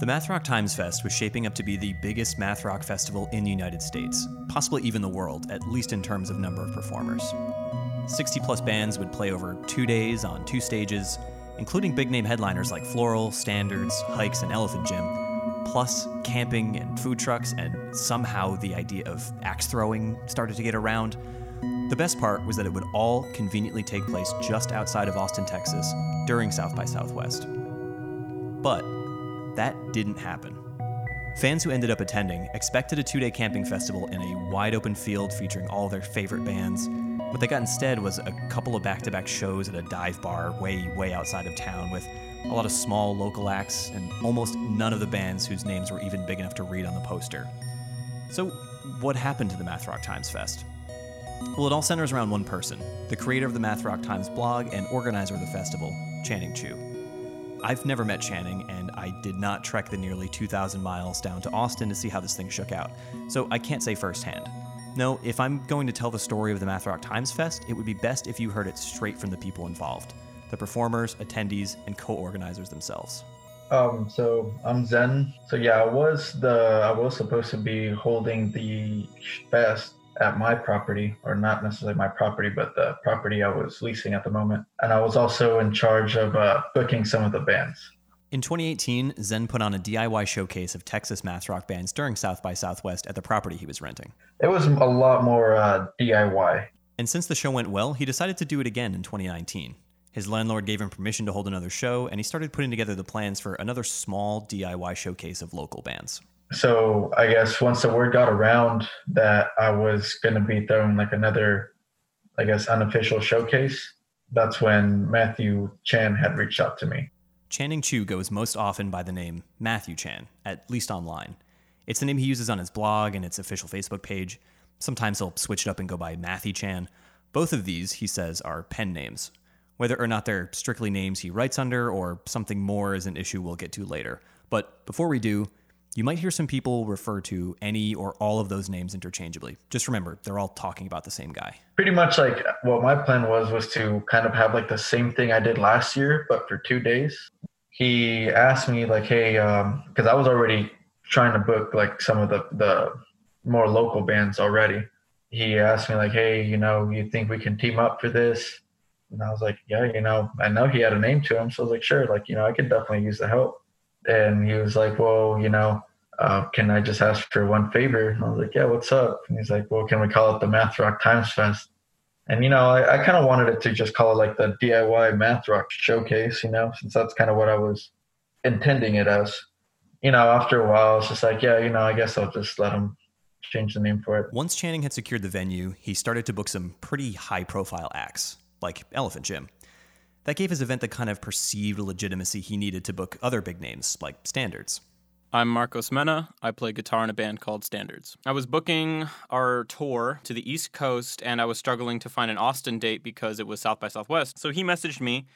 The Math Rock Times Fest was shaping up to be the biggest math rock festival in the United States, possibly even the world, at least in terms of number of performers. 60 plus bands would play over two days on two stages, including big name headliners like Floral, Standards, Hikes, and Elephant Gym, plus camping and food trucks, and somehow the idea of axe throwing started to get around. The best part was that it would all conveniently take place just outside of Austin, Texas, during South by Southwest. But that didn't happen. Fans who ended up attending expected a two day camping festival in a wide open field featuring all their favorite bands. What they got instead was a couple of back to back shows at a dive bar way, way outside of town with a lot of small local acts and almost none of the bands whose names were even big enough to read on the poster. So, what happened to the Math Rock Times Fest? Well, it all centers around one person the creator of the Math Rock Times blog and organizer of the festival, Channing Chu. I've never met Channing, and I did not trek the nearly 2,000 miles down to Austin to see how this thing shook out, so I can't say firsthand. No, if I'm going to tell the story of the Math Rock Times Fest, it would be best if you heard it straight from the people involved the performers, attendees, and co organizers themselves. Um, so I'm Zen. So yeah, I was the I was supposed to be holding the fest at my property, or not necessarily my property, but the property I was leasing at the moment. And I was also in charge of uh, booking some of the bands. In 2018, Zen put on a DIY showcase of Texas math rock bands during South by Southwest at the property he was renting. It was a lot more uh, DIY. And since the show went well, he decided to do it again in 2019. His landlord gave him permission to hold another show, and he started putting together the plans for another small DIY showcase of local bands so I guess once the word got around that I was going to be throwing like another, I guess, unofficial showcase, that's when Matthew Chan had reached out to me. Channing Chu goes most often by the name Matthew Chan, at least online. It's the name he uses on his blog and its official Facebook page. Sometimes he'll switch it up and go by Matthew Chan. Both of these, he says, are pen names. Whether or not they're strictly names he writes under or something more is an issue we'll get to later. But before we do, you might hear some people refer to any or all of those names interchangeably. Just remember, they're all talking about the same guy. Pretty much like what my plan was was to kind of have like the same thing I did last year, but for two days. He asked me like, "Hey," because um, I was already trying to book like some of the the more local bands already. He asked me like, "Hey, you know, you think we can team up for this?" And I was like, "Yeah, you know, I know he had a name to him, so I was like, sure, like you know, I could definitely use the help." And he was like, "Well, you know, uh, can I just ask for one favor?" And I was like, "Yeah, what's up?" And he's like, "Well, can we call it the Math Rock Times Fest?" And you know, I, I kind of wanted it to just call it like the DIY Math Rock Showcase, you know, since that's kind of what I was intending it as. You know, after a while, it's just like, yeah, you know, I guess I'll just let him change the name for it. Once Channing had secured the venue, he started to book some pretty high profile acts, like Elephant Gym. That gave his event the kind of perceived legitimacy he needed to book other big names, like Standards. I'm Marcos Mena. I play guitar in a band called Standards. I was booking our tour to the East Coast and I was struggling to find an Austin date because it was South by Southwest. So he messaged me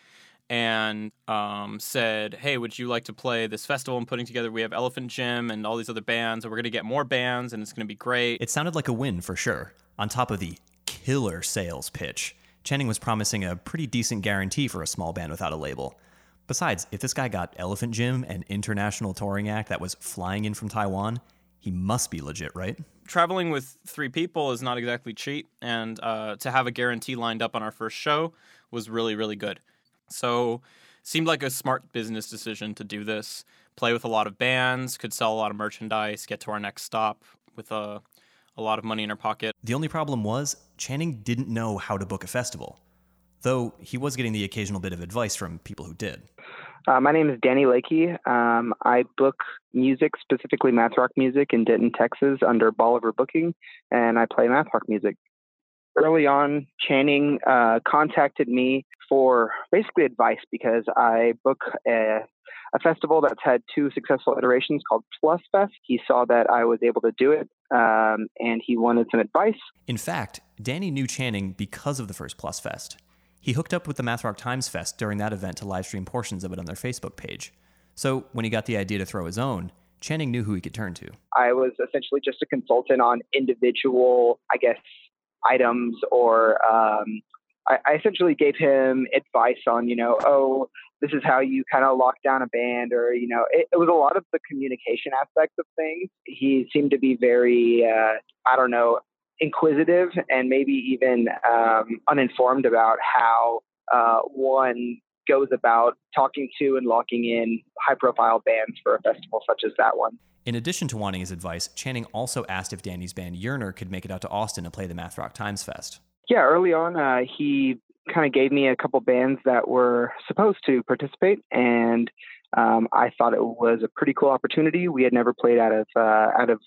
and um, said, Hey, would you like to play this festival I'm putting together? We have Elephant Gym and all these other bands, and we're going to get more bands and it's going to be great. It sounded like a win for sure, on top of the killer sales pitch. Channing was promising a pretty decent guarantee for a small band without a label. Besides, if this guy got Elephant Gym, an international touring act that was flying in from Taiwan, he must be legit, right? Traveling with three people is not exactly cheap, and uh, to have a guarantee lined up on our first show was really, really good. So, seemed like a smart business decision to do this. Play with a lot of bands, could sell a lot of merchandise, get to our next stop with a a lot of money in her pocket. The only problem was Channing didn't know how to book a festival, though he was getting the occasional bit of advice from people who did. Uh, my name is Danny Lakey. Um, I book music, specifically math rock music, in Denton, Texas, under Bolivar Booking, and I play math rock music. Early on, Channing uh, contacted me for basically advice because I book a a festival that's had two successful iterations called Plus Fest. He saw that I was able to do it um, and he wanted some advice. In fact, Danny knew Channing because of the first Plus Fest. He hooked up with the Math Rock Times Fest during that event to livestream portions of it on their Facebook page. So when he got the idea to throw his own, Channing knew who he could turn to. I was essentially just a consultant on individual, I guess, items or um, I, I essentially gave him advice on, you know, oh, this is how you kind of lock down a band, or you know, it, it was a lot of the communication aspects of things. He seemed to be very, uh, I don't know, inquisitive and maybe even um, uninformed about how uh, one goes about talking to and locking in high profile bands for a festival such as that one. In addition to wanting his advice, Channing also asked if Danny's band Yearner could make it out to Austin to play the Math Rock Times Fest. Yeah, early on, uh, he kind of gave me a couple bands that were supposed to participate, and um, I thought it was a pretty cool opportunity. We had never played out of uh, out of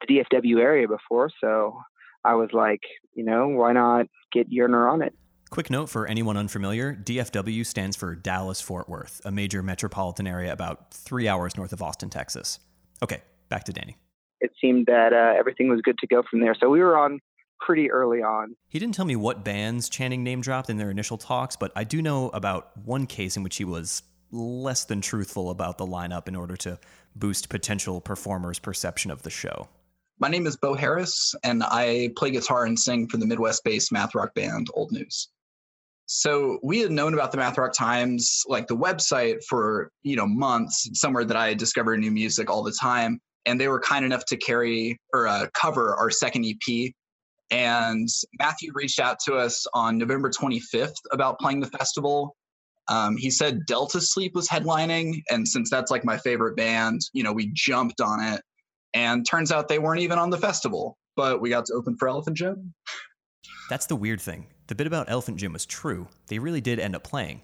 the DFW area before, so I was like, you know, why not get Yearner on it? Quick note for anyone unfamiliar DFW stands for Dallas Fort Worth, a major metropolitan area about three hours north of Austin, Texas. Okay, back to Danny. It seemed that uh, everything was good to go from there. So we were on pretty early on. He didn't tell me what bands Channing name dropped in their initial talks, but I do know about one case in which he was less than truthful about the lineup in order to boost potential performers' perception of the show. My name is Bo Harris, and I play guitar and sing for the Midwest based math rock band Old News so we had known about the math rock times like the website for you know months somewhere that i discover new music all the time and they were kind enough to carry or uh, cover our second ep and matthew reached out to us on november 25th about playing the festival um, he said delta sleep was headlining and since that's like my favorite band you know we jumped on it and turns out they weren't even on the festival but we got to open for elephant gym that's the weird thing the bit about Elephant Gym was true. They really did end up playing.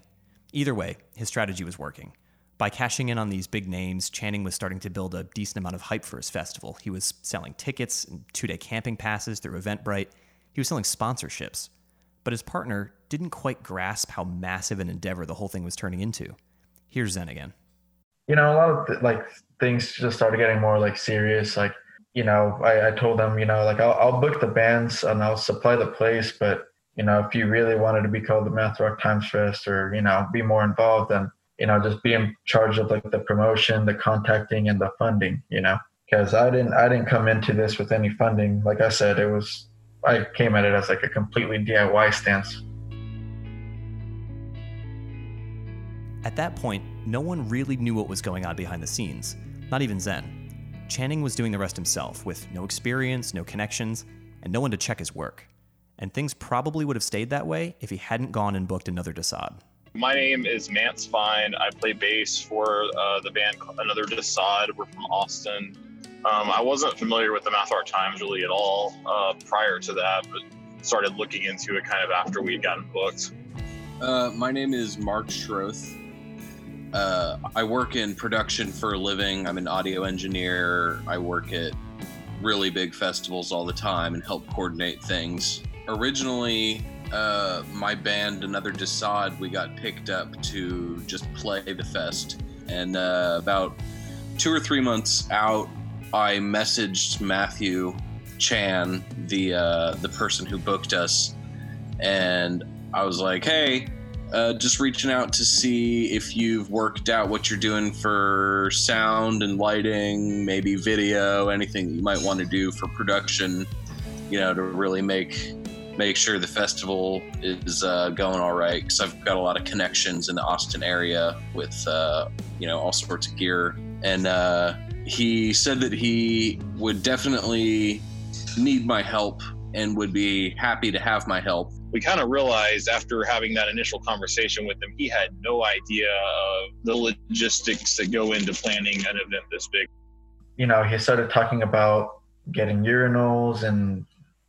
Either way, his strategy was working. By cashing in on these big names, Channing was starting to build a decent amount of hype for his festival. He was selling tickets and two day camping passes through Eventbrite. He was selling sponsorships. But his partner didn't quite grasp how massive an endeavor the whole thing was turning into. Here's Zen again. You know, a lot of th- like things just started getting more like serious. Like, you know, I, I told them, you know, like I'll, I'll book the bands and I'll supply the place, but you know, if you really wanted to be called the Math Rock Times Fest or, you know, be more involved, then, you know, just be in charge of like the promotion, the contacting and the funding, you know, because I didn't, I didn't come into this with any funding. Like I said, it was, I came at it as like a completely DIY stance. At that point, no one really knew what was going on behind the scenes, not even Zen. Channing was doing the rest himself, with no experience, no connections, and no one to check his work and things probably would have stayed that way if he hadn't gone and booked another Desaad. My name is Mance Fine. I play bass for uh, the band Another Desaad. We're from Austin. Um, I wasn't familiar with the Math Rock Times really at all uh, prior to that, but started looking into it kind of after we had gotten booked. Uh, my name is Mark Schroth. Uh, I work in production for a living. I'm an audio engineer. I work at really big festivals all the time and help coordinate things originally uh, my band another Desaad we got picked up to just play the fest. And uh, about two or three months out i messaged matthew chan the uh, the person who booked us. And i was like hey uh, just reaching out to see if you've worked out what you're doing for sound and lighting maybe video anything you might want to do for production you know to really make make sure the festival is uh, going all right because I've got a lot of connections in the Austin area with uh, you know all sorts of gear. And uh, he said that he would definitely need my help and would be happy to have my help. We kind of realized after having that initial conversation with him, he had no idea of the logistics that go into planning an event this big. You know, he started talking about getting urinals and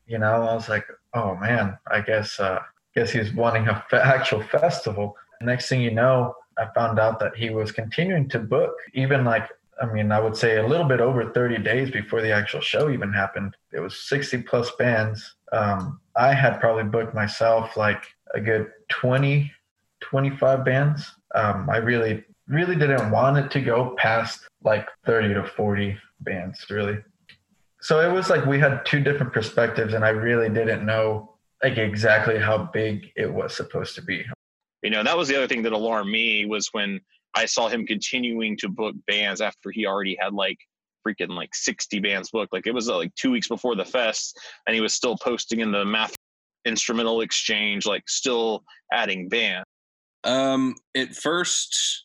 you know, I was like, oh man, I guess uh, guess he's wanting a actual festival. Next thing you know, I found out that he was continuing to book, even like I mean, I would say a little bit over 30 days before the actual show even happened. It was 60 plus bands. Um, I had probably booked myself like a good 20, 25 bands. Um, I really, really didn't want it to go past like 30 to 40 bands, really so it was like we had two different perspectives and i really didn't know like exactly how big it was supposed to be you know that was the other thing that alarmed me was when i saw him continuing to book bands after he already had like freaking like 60 bands booked like it was uh, like two weeks before the fest and he was still posting in the math instrumental exchange, like still adding bands. Um, at first,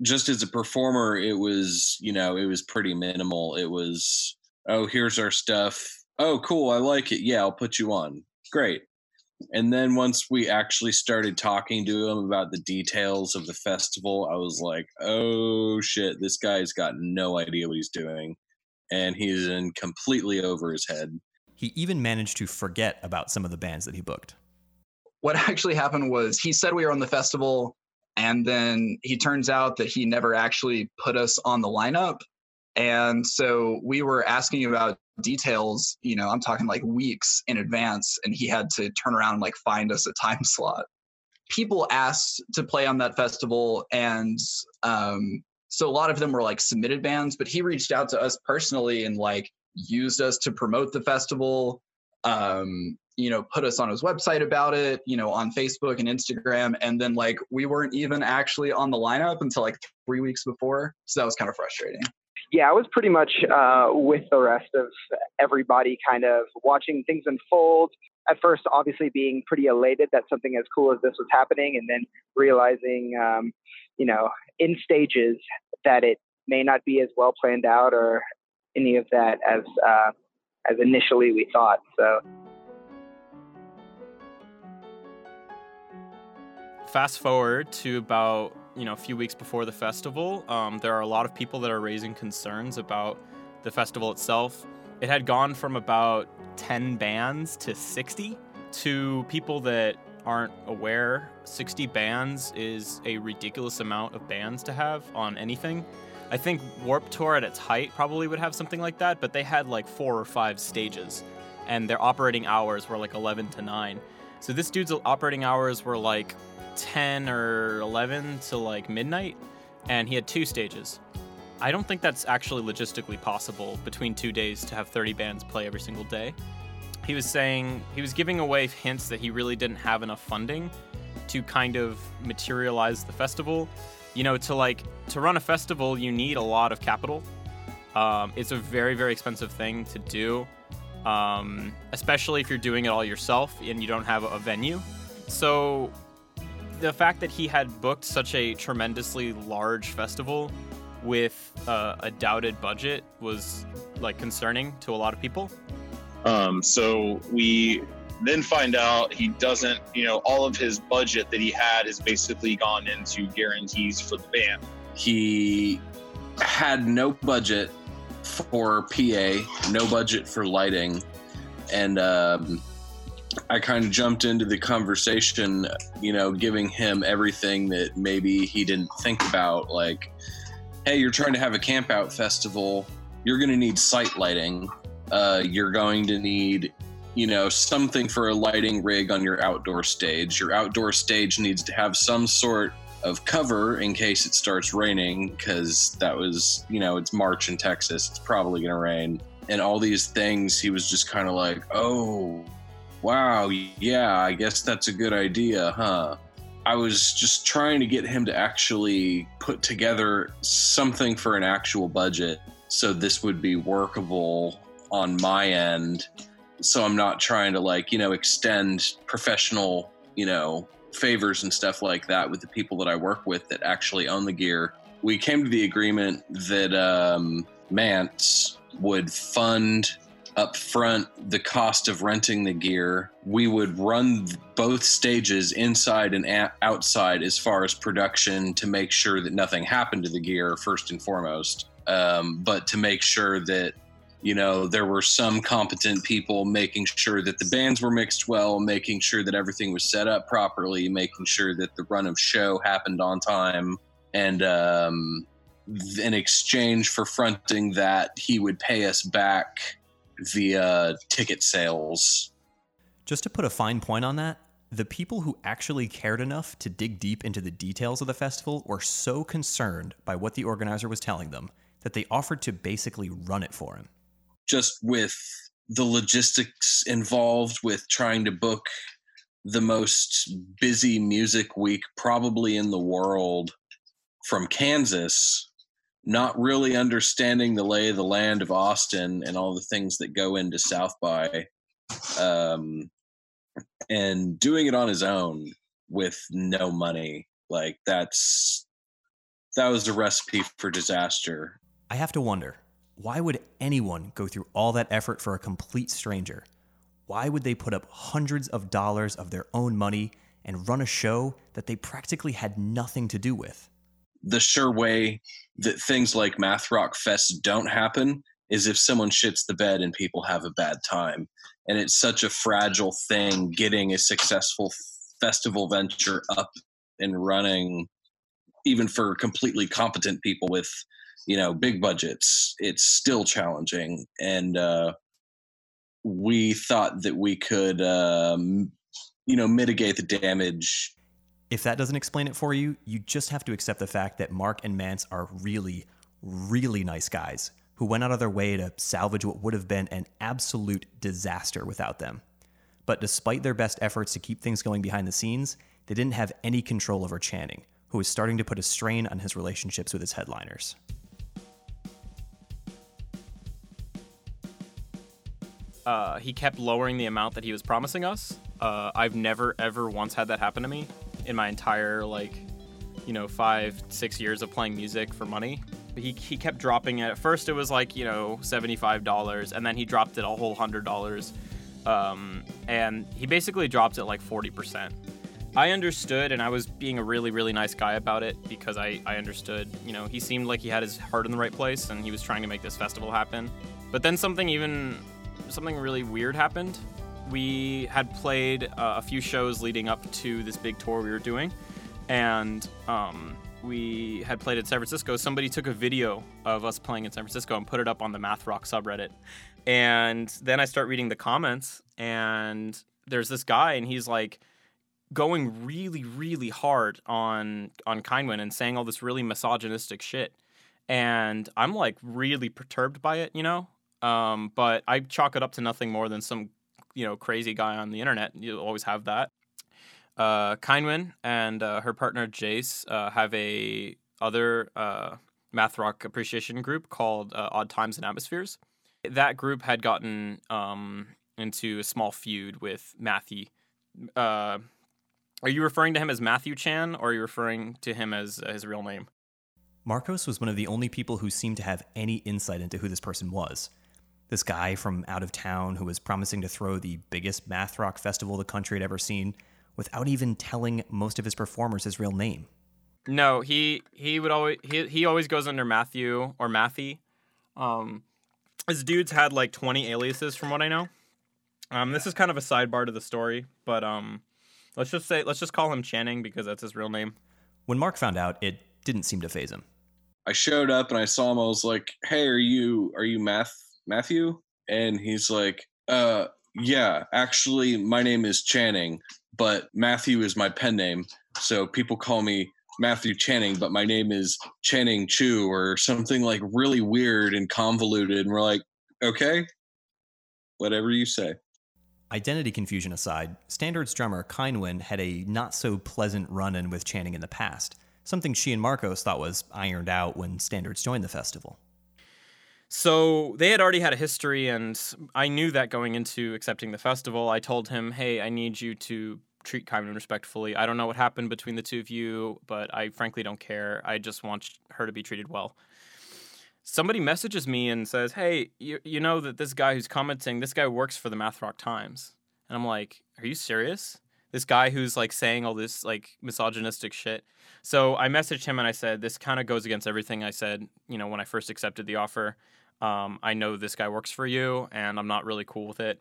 just as a performer, it was you know it was pretty minimal. It was oh here's our stuff. Oh cool, I like it. Yeah, I'll put you on. Great. And then once we actually started talking to him about the details of the festival, I was like, oh shit, this guy's got no idea what he's doing. And he's in completely over his head. He even managed to forget about some of the bands that he booked. What actually happened was he said we were on the festival, and then he turns out that he never actually put us on the lineup. And so we were asking about details, you know, I'm talking like weeks in advance, and he had to turn around and like find us a time slot. People asked to play on that festival, and um, so a lot of them were like submitted bands, but he reached out to us personally and like used us to promote the festival. Um, you know, put us on his website about it, you know, on Facebook and Instagram. And then like we weren't even actually on the lineup until like three weeks before. So that was kind of frustrating yeah, I was pretty much uh, with the rest of everybody, kind of watching things unfold. At first, obviously, being pretty elated that something as cool as this was happening, and then realizing, um, you know, in stages that it may not be as well planned out or any of that as uh, as initially we thought. So. Fast forward to about you know a few weeks before the festival, um, there are a lot of people that are raising concerns about the festival itself. It had gone from about 10 bands to 60. To people that aren't aware, 60 bands is a ridiculous amount of bands to have on anything. I think Warped Tour at its height probably would have something like that, but they had like four or five stages, and their operating hours were like 11 to 9. So this dude's operating hours were like 10 or 11 to like midnight, and he had two stages. I don't think that's actually logistically possible between two days to have 30 bands play every single day. He was saying, he was giving away hints that he really didn't have enough funding to kind of materialize the festival. You know, to like, to run a festival, you need a lot of capital. Um, it's a very, very expensive thing to do, um, especially if you're doing it all yourself and you don't have a venue. So the fact that he had booked such a tremendously large festival with uh, a doubted budget was like concerning to a lot of people. Um, so we then find out he doesn't, you know, all of his budget that he had is basically gone into guarantees for the band. He had no budget for PA, no budget for lighting, and um, I kind of jumped into the conversation, you know, giving him everything that maybe he didn't think about. Like, hey, you're trying to have a campout festival. You're going to need site lighting. Uh, you're going to need, you know, something for a lighting rig on your outdoor stage. Your outdoor stage needs to have some sort of cover in case it starts raining, because that was, you know, it's March in Texas. It's probably going to rain. And all these things, he was just kind of like, oh, wow, yeah, I guess that's a good idea, huh? I was just trying to get him to actually put together something for an actual budget so this would be workable on my end. So I'm not trying to, like, you know, extend professional, you know, favors and stuff like that with the people that I work with that actually own the gear. We came to the agreement that um, Mance would fund up front the cost of renting the gear. We would run both stages inside and a- outside as far as production to make sure that nothing happened to the gear first and foremost. Um, but to make sure that you know there were some competent people making sure that the bands were mixed well making sure that everything was set up properly making sure that the run of show happened on time and um, in exchange for fronting that he would pay us back via ticket sales. Just to put a fine point on that, the people who actually cared enough to dig deep into the details of the festival were so concerned by what the organizer was telling them that they offered to basically run it for him. Just with the logistics involved with trying to book the most busy music week probably in the world from Kansas not really understanding the lay of the land of Austin and all the things that go into South by. Um, and doing it on his own with no money like that's that was a recipe for disaster I have to wonder why would anyone go through all that effort for a complete stranger? Why would they put up hundreds of dollars of their own money and run a show that they practically had nothing to do with? The sure way that things like math rock fest don't happen is if someone shits the bed and people have a bad time. And it's such a fragile thing getting a successful festival venture up and running even for completely competent people with you know big budgets. It's still challenging. And uh, we thought that we could um, you know mitigate the damage If that doesn't explain it for you, you just have to accept the fact that Mark and Mance are really, really nice guys who went out of their way to salvage what would have been an absolute disaster without them. But despite their best efforts to keep things going behind the scenes, they didn't have any control over Channing, who was starting to put a strain on his relationships with his headliners. uh, he kept lowering the amount that he was promising us. Uh, I've never ever once had that happen to me in my entire like, you know, five six years of playing music for money. He he kept dropping it. At first, it was like you know seventy five dollars, and then he dropped it a whole hundred dollars, um, and he basically dropped it like forty percent. I understood, and I was being a really, really nice guy about it because I, I understood. You know, he seemed like he had his heart in the right place, and he was trying to make this festival happen. But then something even something really weird happened. We had played uh, a few shows leading up to this big tour we were doing, and um, we had played at San Francisco. Somebody took a video of us playing in San Francisco and put it up on the Math Rock subreddit. And then I start reading the comments, and there's this guy, and he's like going really, really hard on on Kindwin and saying all this really misogynistic shit. And I'm like really perturbed by it, you know. Um, but I chalk it up to nothing more than some, you know, crazy guy on the internet. You always have that. Uh, Kindwin and uh, her partner Jace uh, have a other uh, math rock appreciation group called uh, Odd Times and Atmospheres. That group had gotten um, into a small feud with Matthew. Uh, are you referring to him as Matthew Chan, or are you referring to him as uh, his real name? Marcos was one of the only people who seemed to have any insight into who this person was. This guy from out of town who was promising to throw the biggest math rock festival the country had ever seen without even telling most of his performers his real name. No, he he would always he he always goes under Matthew or Matthew. Um, his dude's had like twenty aliases from what I know. Um, this is kind of a sidebar to the story, but um, let's just say let's just call him Channing because that's his real name. When Mark found out, it didn't seem to phase him. I showed up and I saw him. I was like, "Hey, are you are you Math Matthew?" And he's like, "Uh, yeah. Actually, my name is Channing, but Matthew is my pen name, so people call me Matthew Channing, but my name is Channing Chu or something like really weird and convoluted." And we're like, "Okay, whatever you say." Identity confusion aside, Standard's drummer Kindwin had a not so pleasant run in with Channing in the past, something she and Marcos thought was ironed out when Standards joined the festival. So they had already had a history, and I knew that going into accepting the festival. I told him, "Hey, I need you to treat Kyman respectfully. I don't know what happened between the two of you, but I frankly don't care. I just want her to be treated well." Somebody messages me and says, "Hey, you you know that this guy who's commenting, this guy works for the Math Rock Times," and I'm like, "Are you serious?" This guy who's like saying all this like misogynistic shit. So I messaged him and I said, "This kind of goes against everything I said, you know, when I first accepted the offer." Um, I know this guy works for you, and I'm not really cool with it.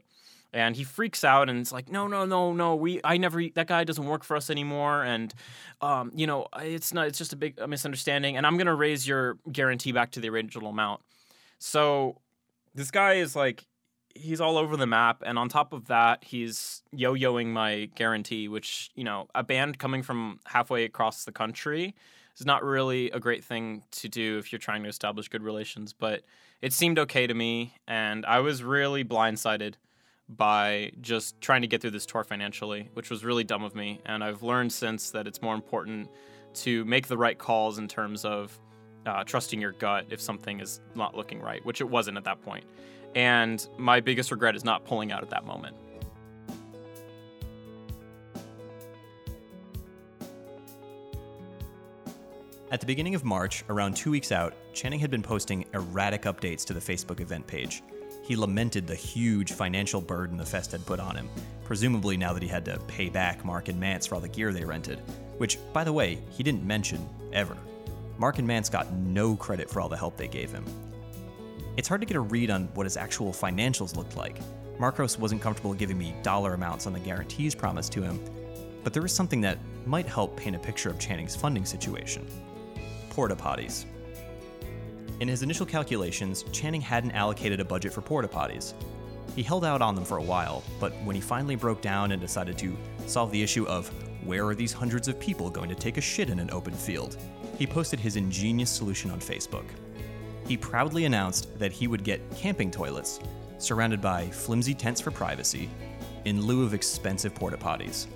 And he freaks out and it's like, no, no, no, no. We, I never. That guy doesn't work for us anymore. And, um, you know, it's not. It's just a big misunderstanding. And I'm gonna raise your guarantee back to the original amount. So, this guy is like, he's all over the map. And on top of that, he's yo-yoing my guarantee, which you know, a band coming from halfway across the country is not really a great thing to do if you're trying to establish good relations. But it seemed okay to me, and I was really blindsided by just trying to get through this tour financially, which was really dumb of me. And I've learned since that it's more important to make the right calls in terms of uh, trusting your gut if something is not looking right, which it wasn't at that point. And my biggest regret is not pulling out at that moment. At the beginning of March, around two weeks out, Channing had been posting erratic updates to the Facebook event page. He lamented the huge financial burden the fest had put on him, presumably now that he had to pay back Mark and Mance for all the gear they rented, which, by the way, he didn't mention ever. Mark and Mance got no credit for all the help they gave him. It's hard to get a read on what his actual financials looked like. Marcos wasn't comfortable giving me dollar amounts on the guarantees promised to him, but there is something that might help paint a picture of Channing's funding situation porta potties. In his initial calculations, Channing hadn't allocated a budget for porta potties. He held out on them for a while, but when he finally broke down and decided to solve the issue of where are these hundreds of people going to take a shit in an open field, he posted his ingenious solution on Facebook. He proudly announced that he would get camping toilets, surrounded by flimsy tents for privacy, in lieu of expensive porta potties.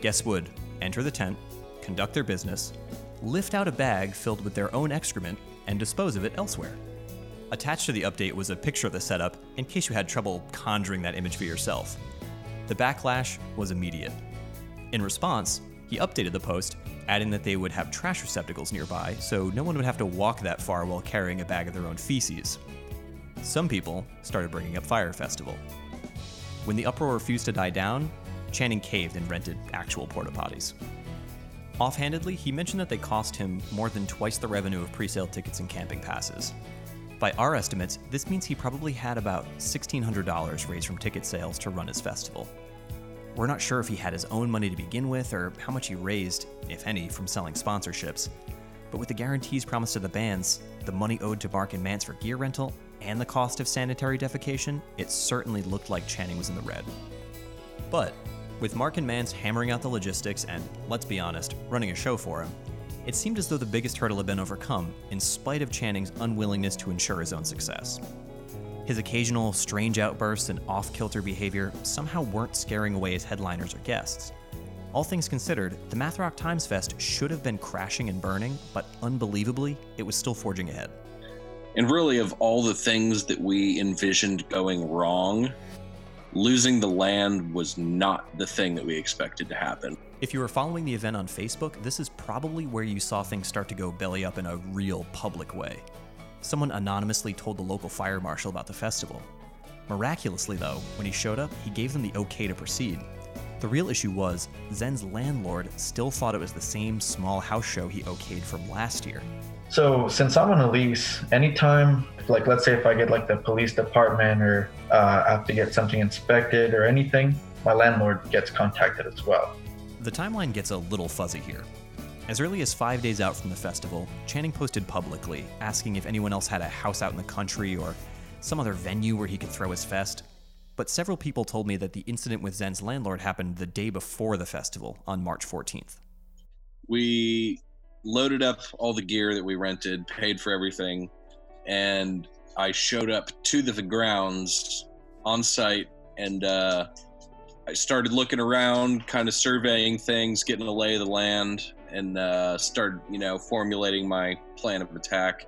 Guests would enter the tent, conduct their business, lift out a bag filled with their own excrement, and dispose of it elsewhere. Attached to the update was a picture of the setup in case you had trouble conjuring that image for yourself. The backlash was immediate. In response, he updated the post, adding that they would have trash receptacles nearby so no one would have to walk that far while carrying a bag of their own feces. Some people started bringing up Fyre Festival. When the uproar refused to die down, Channing caved and rented actual porta potties. Offhandedly, he mentioned that they cost him more than twice the revenue of presale tickets and camping passes. By our estimates, this means he probably had about $1,600 raised from ticket sales to run his festival. We're not sure if he had his own money to begin with or how much he raised, if any, from selling sponsorships. But with the guarantees promised to the bands, the money owed to Mark and Mance for gear rental, and the cost of sanitary defecation, it certainly looked like Channing was in the red. But with Mark and Mance hammering out the logistics and, let's be honest, running a show for him, it seemed as though the biggest hurdle had been overcome, in spite of Channing's unwillingness to ensure his own success. His occasional strange outbursts and off kilter behavior somehow weren't scaring away his headliners or guests. All things considered, the Mathrock Times Fest should have been crashing and burning, but unbelievably, it was still forging ahead. And really, of all the things that we envisioned going wrong, losing the land was not the thing that we expected to happen. If you were following the event on Facebook, this is probably where you saw things start to go belly up in a real public way. Someone anonymously told the local fire marshal about the festival. Miraculously, though, when he showed up, he gave them the okay to proceed. The real issue was, Zen's landlord still thought it was the same small house show he okayed from last year. So since I'm on a lease, anytime, like let's say if I get like the police department or uh, I have to get something inspected or anything, my landlord gets contacted as well. The timeline gets a little fuzzy here. As early as five days out from the festival, Channing posted publicly, asking if anyone else had a house out in the country or some other venue where he could throw his fest. But several people told me that the incident with Zen's landlord happened the day before the festival, on March 14th. We loaded up all the gear that we rented, paid for everything, and I showed up to the grounds on site and uh, I started looking around, kind of surveying things, getting a lay of the land, and uh, started, you know, formulating my plan of attack.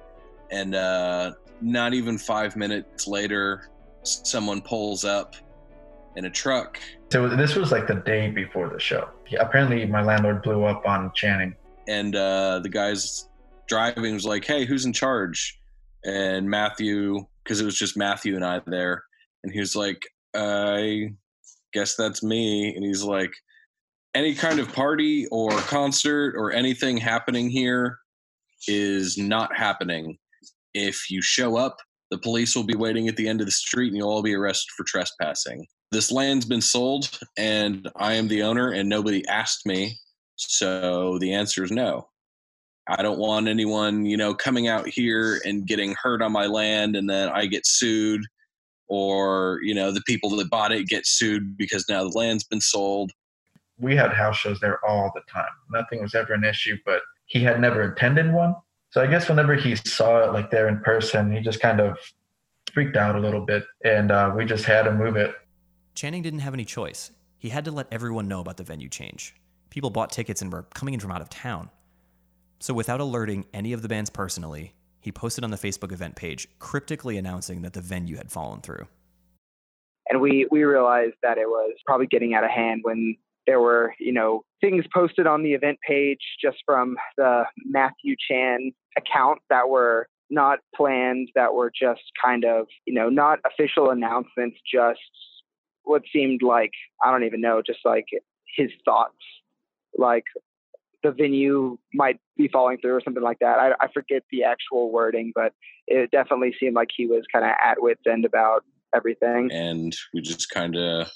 And uh, not even five minutes later, someone pulls up in a truck. So this was like the day before the show. apparently, my landlord blew up on Channing and uh, the guy's driving was like, "Hey, who's in charge?" And Matthew, because it was just Matthew and I there, and he was like, "I guess that's me." And he's like, "Any kind of party or concert or anything happening here is not happening. If you show up, the police will be waiting at the end of the street, and you'll all be arrested for trespassing." This land's been sold, and I am the owner, and nobody asked me so the answer is no. I don't want anyone, you know, coming out here and getting hurt on my land and then I get sued or, you know, the people that bought it get sued because now the land's been sold. We had house shows there all the time. Nothing was ever an issue, but he had never attended one. So I guess whenever he saw it like there in person, he just kind of freaked out a little bit and uh, we just had to move it. Channing didn't have any choice. He had to let everyone know about the venue change. People bought tickets and were coming in from out of town. So, without alerting any of the bands personally, he posted on the Facebook event page, cryptically announcing that the venue had fallen through. And we, we realized that it was probably getting out of hand when there were, you know, things posted on the event page just from the Matthew Chan account that were not planned, that were just kind of, you know, not official announcements, just what seemed like, I don't even know, just like his thoughts. Like the venue might be falling through or something like that. I, I forget the actual wording, but it definitely seemed like he was kind of at wit's end about everything. And we just kind of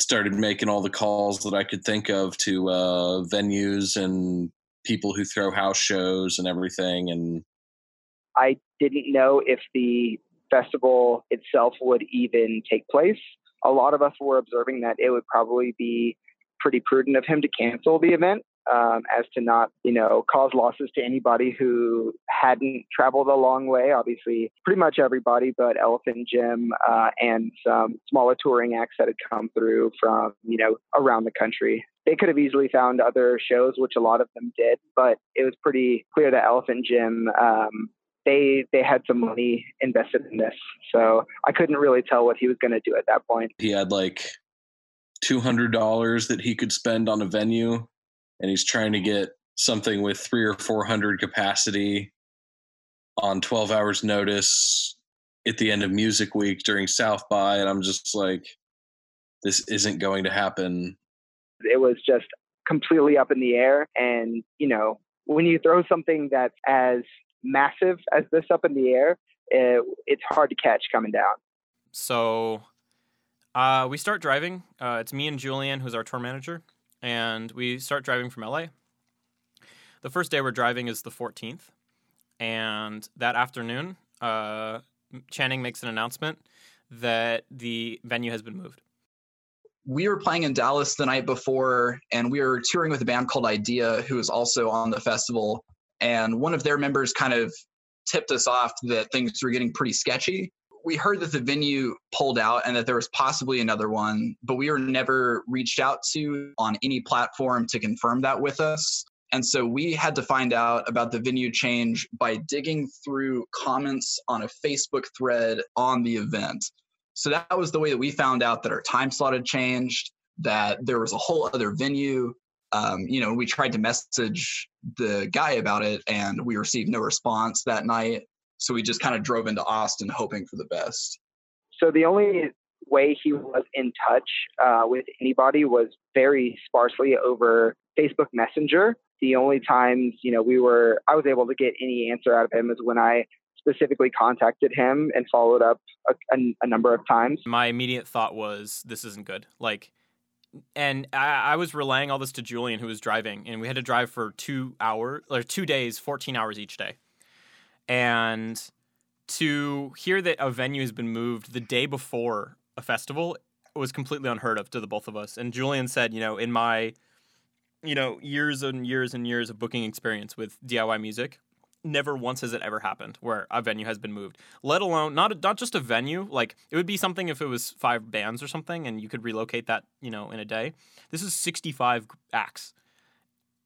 started making all the calls that I could think of to uh, venues and people who throw house shows and everything. And I didn't know if the festival itself would even take place. A lot of us were observing that it would probably be pretty prudent of him to cancel the event um, as to not, you know, cause losses to anybody who hadn't traveled a long way. Obviously, pretty much everybody, but Elephant Gym uh, and some smaller touring acts that had come through from, you know, around the country. They could have easily found other shows, which a lot of them did, but it was pretty clear that Elephant Gym um, they they had some money invested in this. So I couldn't really tell what he was going to do at that point. He had like two hundred dollars that he could spend on a venue, and he's trying to get something with three or four hundred capacity on twelve hours notice at the end of Music Week during South by, and I'm just like, this isn't going to happen. It was just completely up in the air, and you know when you throw something that's as massive as this up in the air, it, it's hard to catch coming down. So uh, we start driving. Uh, it's me and Julian, who's our tour manager, and we start driving from LA. The first day we're driving is the 14th, and that afternoon, uh, Channing makes an announcement that the venue has been moved. We were playing in Dallas the night before, and we were touring with a band called Idea, who is also on the festival and one of their members kind of tipped us off that things were getting pretty sketchy. We heard that the venue pulled out and that there was possibly another one, but we were never reached out to on any platform to confirm that with us. And so we had to find out about the venue change by digging through comments on a Facebook thread on the event. So that was the way that we found out that our time slot had changed, that there was a whole other venue, um, you know, we tried to message the guy about it and we received no response that night. So we just kind of drove into Austin hoping for the best. So the only way he was in touch uh, with anybody was very sparsely over Facebook Messenger. The only times, you know, we were, I was able to get any answer out of him is when I specifically contacted him and followed up a, a, a number of times. My immediate thought was, this isn't good. Like, and I, I, was relaying all this to Julian, who was driving, and we had to drive for two hours, or two days, fourteen hours each day, and to hear that a venue has been moved the day before a festival was completely unheard of to the both of us. And Julian said, you know, in my, you know, years and years and years of booking experience with DIY music, never once has it ever happened where a venue has been moved let alone not not just a venue like it would be something if it was five bands or something and you could relocate that you know in a day this is 65 acts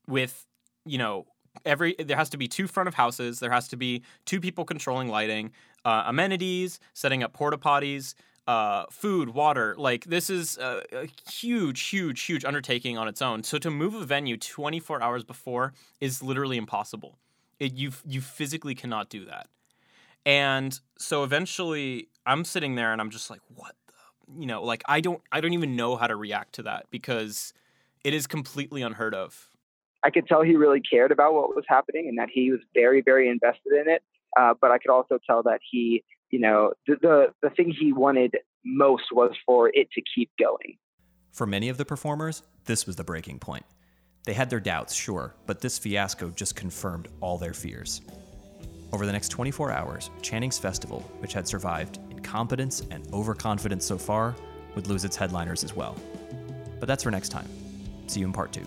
with you know every there has to be two front of houses there has to be two people controlling lighting uh, amenities setting up porta potties uh, food, water. Like this is a, a, huge, huge, huge undertaking on its own. So to move a venue 24 hours before is literally impossible. It, you you physically cannot do that. And so eventually I'm sitting there and I'm just like, what the you know, like I don't I don't even know how to react to that because it is completely unheard of. I could tell he really cared about what was happening and that he was very, very invested in it. Uh, but I could also tell that he, you know, the, the the thing he wanted most was for it to keep going. For many of the performers, this was the breaking point. They had their doubts, sure, but this fiasco just confirmed all their fears. Over the next 24 hours, Channing's festival, which had survived incompetence and overconfidence so far, would lose its headliners as well. But that's for next time. See you in part two.